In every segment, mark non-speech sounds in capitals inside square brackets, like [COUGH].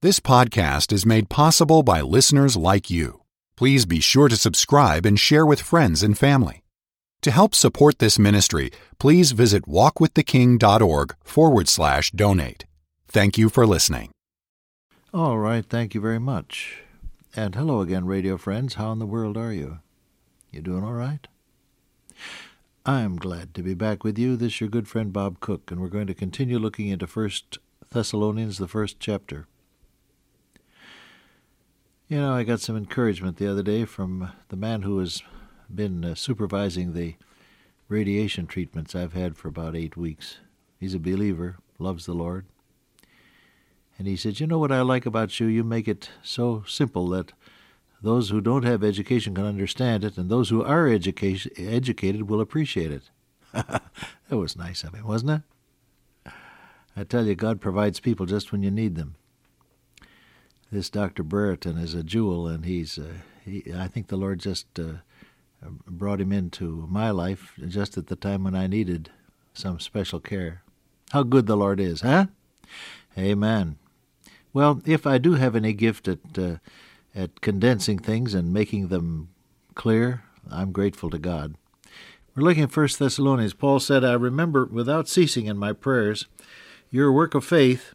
This podcast is made possible by listeners like you. Please be sure to subscribe and share with friends and family. To help support this ministry, please visit walkwiththeking.org forward slash donate. Thank you for listening. All right, thank you very much. And hello again, radio friends. How in the world are you? You doing all right? I'm glad to be back with you. This is your good friend Bob Cook, and we're going to continue looking into First Thessalonians, the first chapter. You know, I got some encouragement the other day from the man who has been uh, supervising the radiation treatments I've had for about eight weeks. He's a believer, loves the Lord. And he said, You know what I like about you? You make it so simple that those who don't have education can understand it, and those who are educated will appreciate it. [LAUGHS] that was nice of him, wasn't it? I tell you, God provides people just when you need them this Dr. Brereton is a jewel, and he's, uh, he, I think the Lord just uh, brought him into my life just at the time when I needed some special care. How good the Lord is, huh? Amen. Well, if I do have any gift at uh, at condensing things and making them clear, I'm grateful to God. We're looking at 1 Thessalonians. Paul said, I remember without ceasing in my prayers your work of faith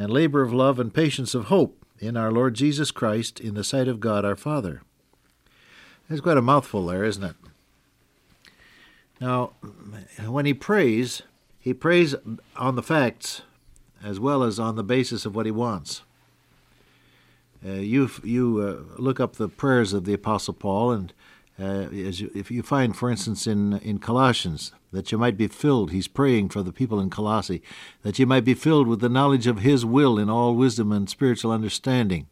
and labor of love and patience of hope in our Lord Jesus Christ in the sight of God our Father. There's quite a mouthful there, isn't it? Now, when he prays, he prays on the facts as well as on the basis of what he wants. Uh, you you uh, look up the prayers of the Apostle Paul, and uh, you, if you find, for instance, in in Colossians, that you might be filled, he's praying for the people in Colossae, that you might be filled with the knowledge of his will in all wisdom and spiritual understanding.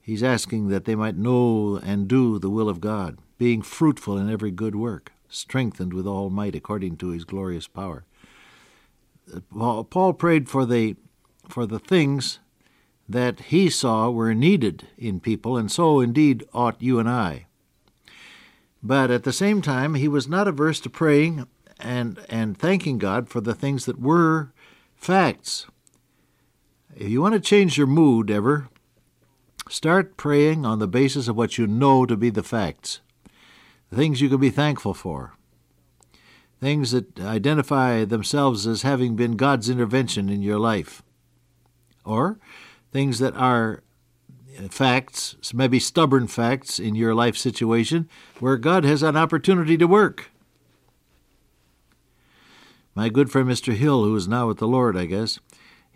He's asking that they might know and do the will of God, being fruitful in every good work, strengthened with all might according to his glorious power. Paul prayed for the for the things that he saw were needed in people, and so indeed ought you and I. But at the same time, he was not averse to praying and, and thanking God for the things that were facts. If you want to change your mood ever, start praying on the basis of what you know to be the facts, things you can be thankful for, things that identify themselves as having been God's intervention in your life, or things that are facts, maybe stubborn facts in your life situation where God has an opportunity to work. My good friend Mr. Hill, who is now with the Lord, I guess,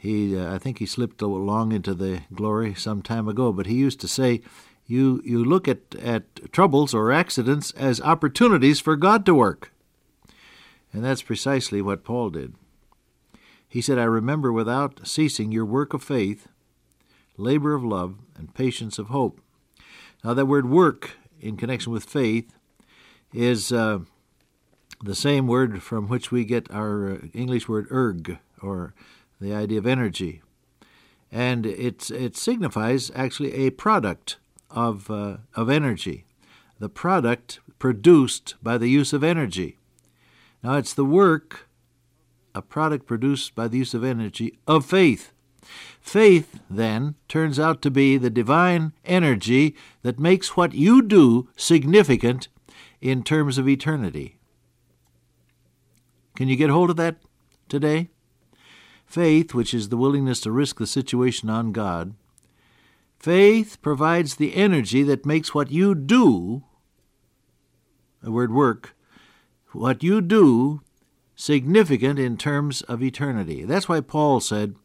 he uh, I think he slipped along into the glory some time ago, but he used to say, "You you look at at troubles or accidents as opportunities for God to work." And that's precisely what Paul did. He said, "I remember without ceasing your work of faith, labor of love, and patience of hope." Now that word "work" in connection with faith is uh, the same word from which we get our uh, English word erg, or the idea of energy. And it's, it signifies actually a product of, uh, of energy, the product produced by the use of energy. Now, it's the work, a product produced by the use of energy, of faith. Faith, then, turns out to be the divine energy that makes what you do significant in terms of eternity. Can you get hold of that today? Faith, which is the willingness to risk the situation on God, faith provides the energy that makes what you do, the word work, what you do significant in terms of eternity. That's why Paul said,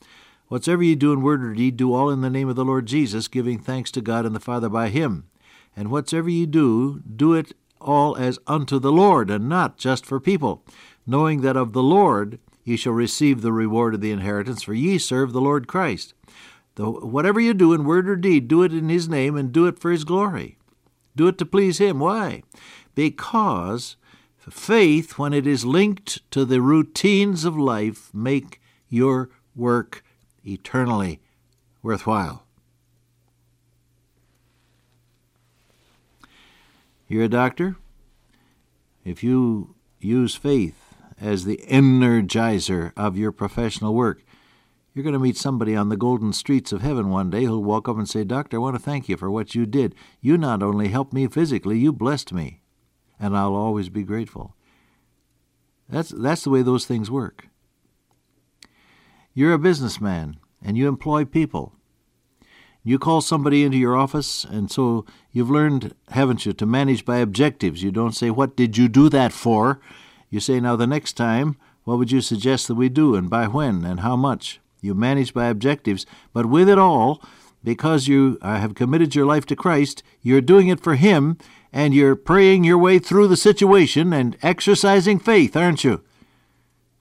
Whatsoever ye do in word or deed, do all in the name of the Lord Jesus, giving thanks to God and the Father by him. And whatsoever ye do, do it all as unto the Lord, and not just for people, knowing that of the Lord ye shall receive the reward of the inheritance, for ye serve the Lord Christ. Though whatever you do in word or deed, do it in his name and do it for his glory. Do it to please him. Why? Because faith, when it is linked to the routines of life, make your work eternally worthwhile. You're a doctor? If you use faith as the energizer of your professional work, You're going to meet somebody on the golden streets of heaven one day who'll walk up and say, Doctor, I want to thank you for what you did. You not only helped me physically, you blessed me. And I'll always be grateful. That's, that's the way those things work. You're a businessman and you employ people. You call somebody into your office, and so you've learned, haven't you, to manage by objectives. You don't say, What did you do that for? You say, Now, the next time, what would you suggest that we do, and by when, and how much? You manage by objectives, but with it all, because you uh, have committed your life to Christ, you're doing it for Him, and you're praying your way through the situation and exercising faith, aren't you?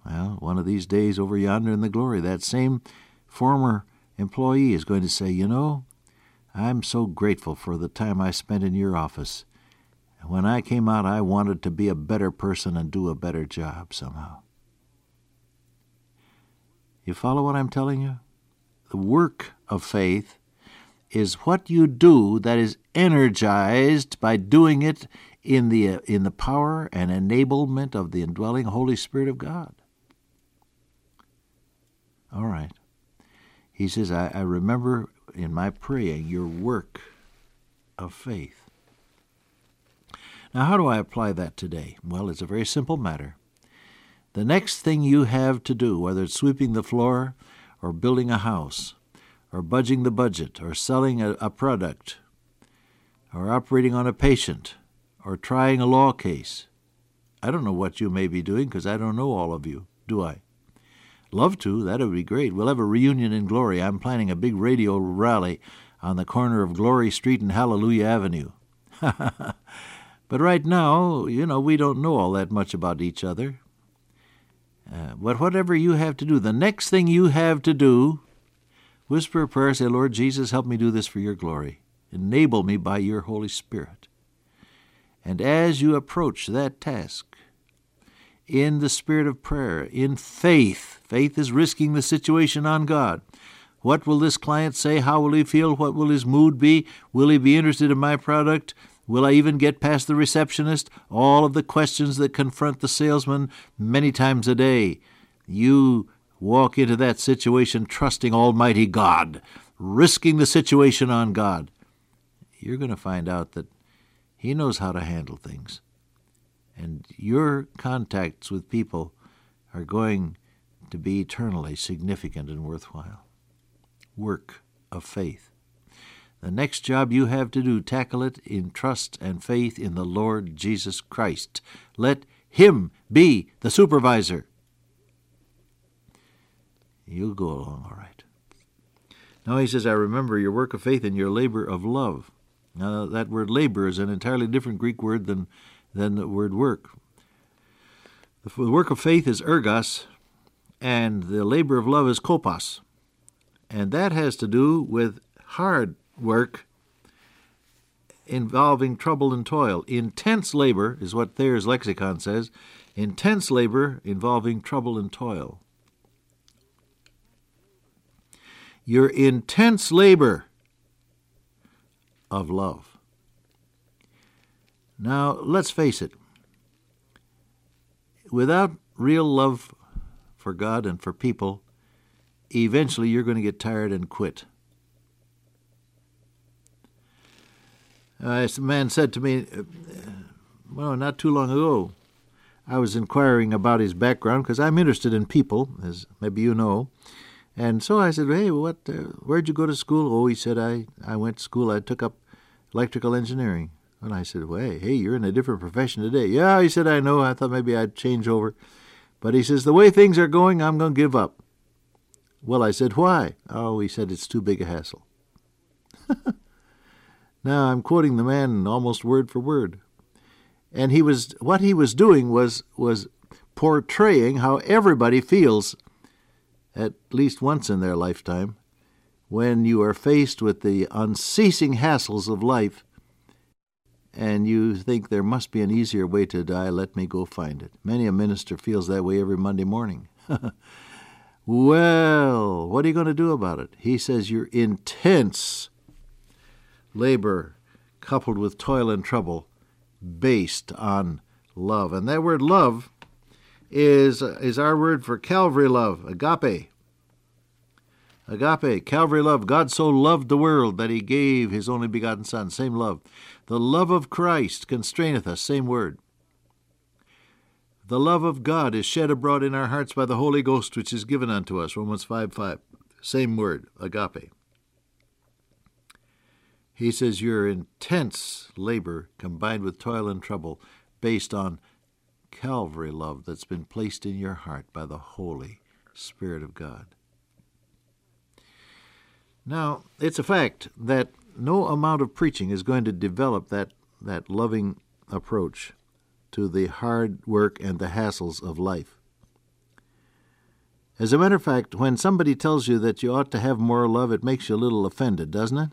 Well, one of these days over yonder in the glory, that same former employee is going to say, You know, I'm so grateful for the time I spent in your office. When I came out, I wanted to be a better person and do a better job somehow. You follow what I'm telling you? The work of faith is what you do that is energized by doing it in the, in the power and enablement of the indwelling Holy Spirit of God. All right. He says, I, I remember in my praying your work of faith. Now, how do I apply that today? Well, it's a very simple matter. The next thing you have to do, whether it's sweeping the floor or building a house or budging the budget or selling a, a product or operating on a patient or trying a law case, I don't know what you may be doing because I don't know all of you, do I? Love to. That would be great. We'll have a reunion in glory. I'm planning a big radio rally on the corner of Glory Street and Hallelujah Avenue. [LAUGHS] but right now, you know, we don't know all that much about each other. Uh, but whatever you have to do, the next thing you have to do, whisper a prayer, say, Lord Jesus, help me do this for your glory. Enable me by your Holy Spirit. And as you approach that task, in the spirit of prayer, in faith. Faith is risking the situation on God. What will this client say? How will he feel? What will his mood be? Will he be interested in my product? Will I even get past the receptionist? All of the questions that confront the salesman many times a day. You walk into that situation trusting Almighty God, risking the situation on God. You're going to find out that He knows how to handle things and your contacts with people are going to be eternally significant and worthwhile. Work of faith. The next job you have to do, tackle it in trust and faith in the Lord Jesus Christ. Let Him be the supervisor. You'll go along all right. Now he says, I remember your work of faith and your labor of love. Now, that word labor is an entirely different Greek word than than the word work. The work of faith is ergos, and the labor of love is kopos. And that has to do with hard work involving trouble and toil. Intense labor is what Thayer's lexicon says intense labor involving trouble and toil. Your intense labor of love. Now, let's face it. Without real love for God and for people, eventually you're going to get tired and quit. Uh, a man said to me, uh, well, not too long ago, I was inquiring about his background because I'm interested in people, as maybe you know. And so I said, "Hey, what? Uh, where'd you go to school?" Oh, he said, "I I went to school. I took up electrical engineering." And I said, well, hey, you're in a different profession today. Yeah, he said, I know. I thought maybe I'd change over. But he says, the way things are going, I'm going to give up. Well, I said, why? Oh, he said, it's too big a hassle. [LAUGHS] now, I'm quoting the man almost word for word. And he was, what he was doing was, was portraying how everybody feels at least once in their lifetime when you are faced with the unceasing hassles of life and you think there must be an easier way to die, let me go find it. Many a minister feels that way every Monday morning. [LAUGHS] well, what are you going to do about it? He says your intense labor coupled with toil and trouble based on love. And that word love is, is our word for Calvary love, agape. Agape, Calvary love. God so loved the world that he gave his only begotten Son. Same love. The love of Christ constraineth us. Same word. The love of God is shed abroad in our hearts by the Holy Ghost, which is given unto us. Romans 5 5. Same word, agape. He says your intense labor combined with toil and trouble based on Calvary love that's been placed in your heart by the Holy Spirit of God. Now, it's a fact that no amount of preaching is going to develop that, that loving approach to the hard work and the hassles of life. As a matter of fact, when somebody tells you that you ought to have more love, it makes you a little offended, doesn't it?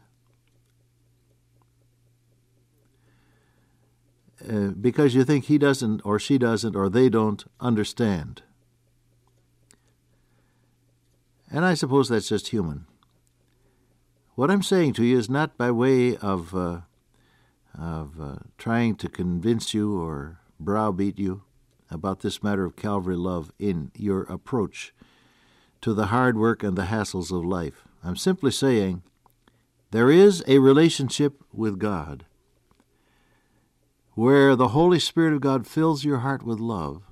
Uh, because you think he doesn't, or she doesn't, or they don't understand. And I suppose that's just human. What I'm saying to you is not by way of, uh, of uh, trying to convince you or browbeat you about this matter of Calvary love in your approach to the hard work and the hassles of life. I'm simply saying there is a relationship with God where the Holy Spirit of God fills your heart with love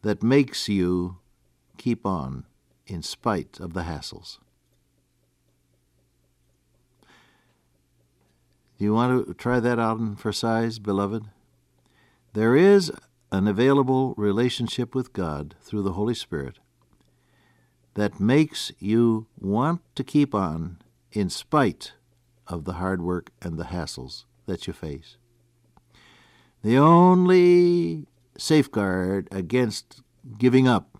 that makes you keep on in spite of the hassles. Do you want to try that out for size, beloved? There is an available relationship with God through the Holy Spirit that makes you want to keep on in spite of the hard work and the hassles that you face. The only safeguard against giving up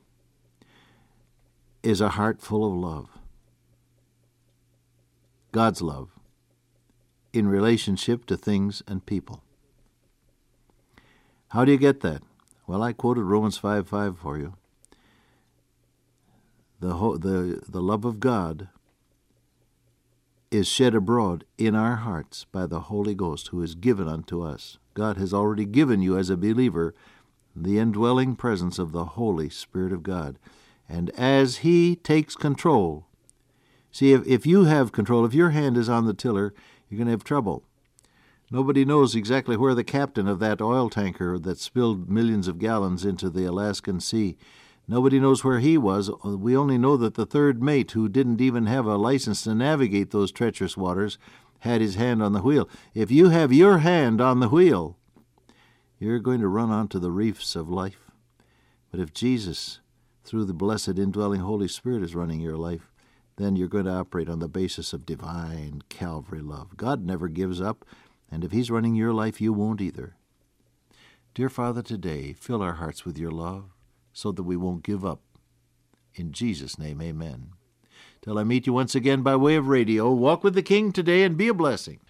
is a heart full of love. God's love in relationship to things and people. How do you get that? Well, I quoted Romans 5 5 for you. The, ho- the, the love of God is shed abroad in our hearts by the Holy Ghost who is given unto us. God has already given you as a believer the indwelling presence of the Holy Spirit of God. And as He takes control, see, if, if you have control, if your hand is on the tiller, you're going to have trouble. Nobody knows exactly where the captain of that oil tanker that spilled millions of gallons into the Alaskan Sea, nobody knows where he was. We only know that the third mate, who didn't even have a license to navigate those treacherous waters, had his hand on the wheel. If you have your hand on the wheel, you're going to run onto the reefs of life. But if Jesus, through the blessed indwelling Holy Spirit, is running your life, then you're going to operate on the basis of divine Calvary love. God never gives up, and if He's running your life, you won't either. Dear Father, today, fill our hearts with your love so that we won't give up. In Jesus' name, amen. Till I meet you once again by way of radio, walk with the King today and be a blessing.